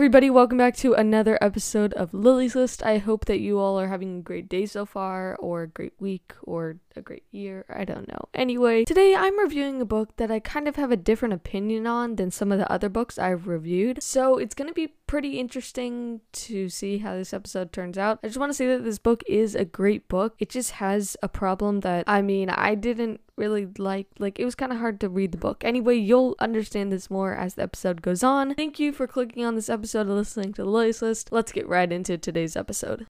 everybody, welcome back to another episode of Lily's List. I hope that you all are having a great day so far, or a great week, or a great year. I don't know. Anyway, today I'm reviewing a book that I kind of have a different opinion on than some of the other books I've reviewed. So it's going to be pretty interesting to see how this episode turns out. I just want to say that this book is a great book. It just has a problem that, I mean, I didn't really like like it was kind of hard to read the book anyway you'll understand this more as the episode goes on thank you for clicking on this episode and listening to the Lily's list let's get right into today's episode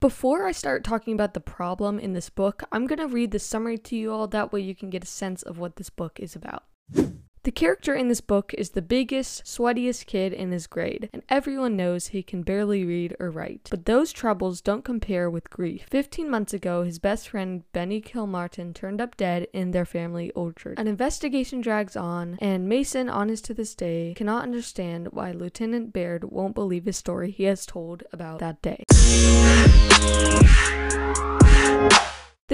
before I start talking about the problem in this book, I'm going to read the summary to you all. That way, you can get a sense of what this book is about. The character in this book is the biggest, sweatiest kid in his grade, and everyone knows he can barely read or write. But those troubles don't compare with grief. Fifteen months ago, his best friend Benny Kilmartin turned up dead in their family orchard. An investigation drags on, and Mason, honest to this day, cannot understand why Lieutenant Baird won't believe his story he has told about that day.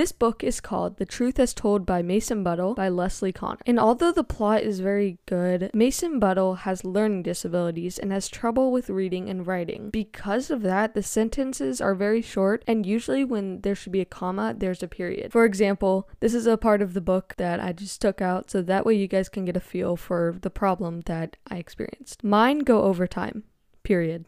This book is called The Truth as Told by Mason Buttle by Leslie Connor. And although the plot is very good, Mason Buttle has learning disabilities and has trouble with reading and writing. Because of that, the sentences are very short, and usually when there should be a comma, there's a period. For example, this is a part of the book that I just took out so that way you guys can get a feel for the problem that I experienced. Mine go overtime. Period.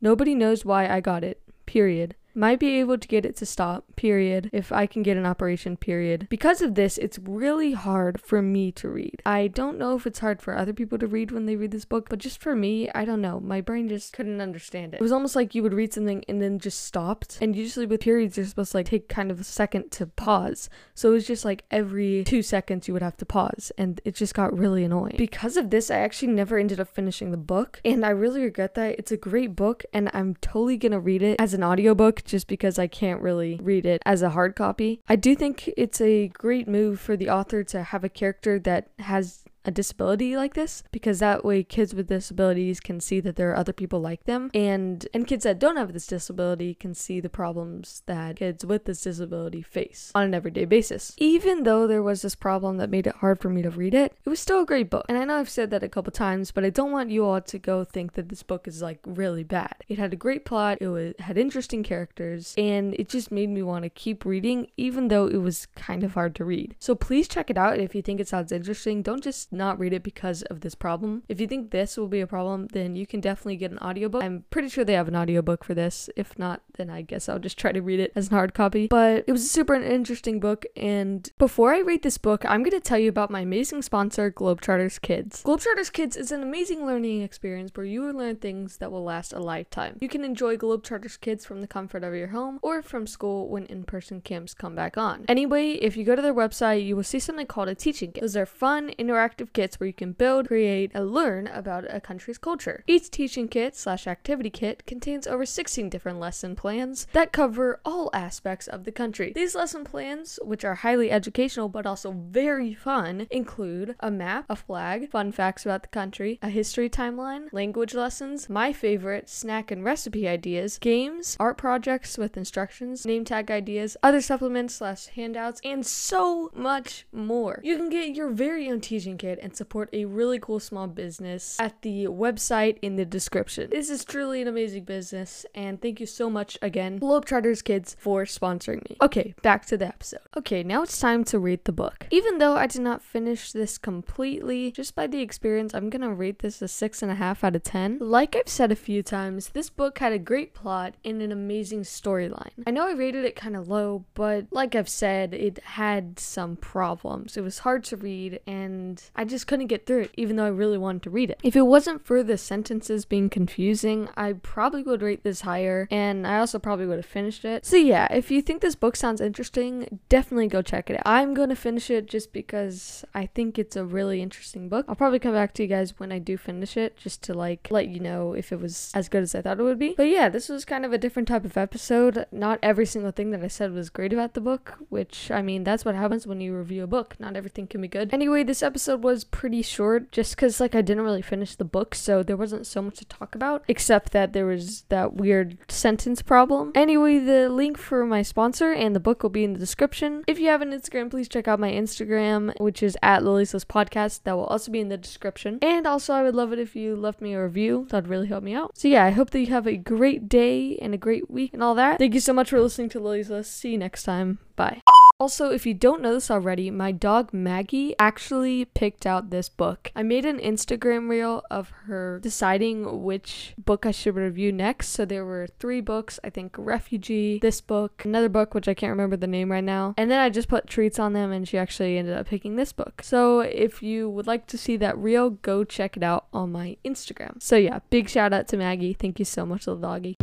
Nobody knows why I got it. Period. Might be able to get it to stop, period, if I can get an operation, period. Because of this, it's really hard for me to read. I don't know if it's hard for other people to read when they read this book, but just for me, I don't know. My brain just couldn't understand it. It was almost like you would read something and then just stopped. And usually with periods, you're supposed to like take kind of a second to pause. So it was just like every two seconds you would have to pause. And it just got really annoying. Because of this, I actually never ended up finishing the book. And I really regret that. It's a great book and I'm totally gonna read it as an audiobook just because I can't really read it as a hard copy. I do think it's a great move for the author to have a character that has a disability like this because that way kids with disabilities can see that there are other people like them. And and kids that don't have this disability can see the problems that kids with this disability face on an everyday basis. Even though there was this problem that made it hard for me to read it it was still a great book. And i know i've said that a couple times but i don't want you all to go think that this book is like really bad. It had a great plot. It was had interesting characters and it just made me want to keep reading even though it was kind of hard to read. So please check it out if you think it sounds interesting. Don't just not read it because of this problem. If you think this will be a problem, then you can definitely get an audiobook. I'm pretty sure they have an audiobook for this. If not, then I guess I'll just try to read it as an hard copy. But it was a super interesting book. And before I read this book, I'm going to tell you about my amazing sponsor, Globetrotters Kids. Globetrotters Kids is an amazing learning experience where you will learn things that will last a lifetime. You can enjoy Globetrotters Kids from the comfort of your home or from school when in person camps come back on. Anyway, if you go to their website, you will see something called a teaching kit. Those are fun, interactive kits where you can build, create, and learn about a country's culture. Each teaching kit slash activity kit contains over 16 different lesson plans that cover all aspects of the country. These lesson plans, which are highly educational but also very fun, include a map, a flag, fun facts about the country, a history timeline, language lessons, my favorite, snack and recipe ideas, games, art projects with instructions, name tag ideas, other supplements slash handouts, and so much more. You can get your very own teaching kit and support a really cool small business at the website in the description. This is truly an amazing business, and thank you so much again, Globetrotters Kids, for sponsoring me. Okay, back to the episode. Okay, now it's time to rate the book. Even though I did not finish this completely, just by the experience, I'm gonna rate this a six and a half out of ten. Like I've said a few times, this book had a great plot and an amazing storyline. I know I rated it kind of low, but like I've said, it had some problems. It was hard to read, and I just couldn't get through it, even though I really wanted to read it. If it wasn't for the sentences being confusing, I probably would rate this higher, and I also probably would have finished it. So yeah, if you think this book sounds interesting, definitely go check it out. I'm gonna finish it just because I think it's a really interesting book. I'll probably come back to you guys when I do finish it, just to like let you know if it was as good as I thought it would be. But yeah, this was kind of a different type of episode. Not every single thing that I said was great about the book, which I mean, that's what happens when you review a book. Not everything can be good. Anyway, this episode was was pretty short just because, like, I didn't really finish the book, so there wasn't so much to talk about, except that there was that weird sentence problem. Anyway, the link for my sponsor and the book will be in the description. If you have an Instagram, please check out my Instagram, which is at Lily's Podcast. That will also be in the description. And also, I would love it if you left me a review. That'd really help me out. So, yeah, I hope that you have a great day and a great week and all that. Thank you so much for listening to Lily's List. See you next time. Bye. Also, if you don't know this already, my dog Maggie actually picked out this book. I made an Instagram reel of her deciding which book I should review next. So there were three books I think Refugee, this book, another book which I can't remember the name right now. And then I just put treats on them and she actually ended up picking this book. So if you would like to see that reel, go check it out on my Instagram. So yeah, big shout out to Maggie. Thank you so much, little doggy.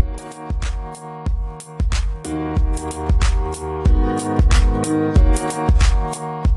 We'll be right.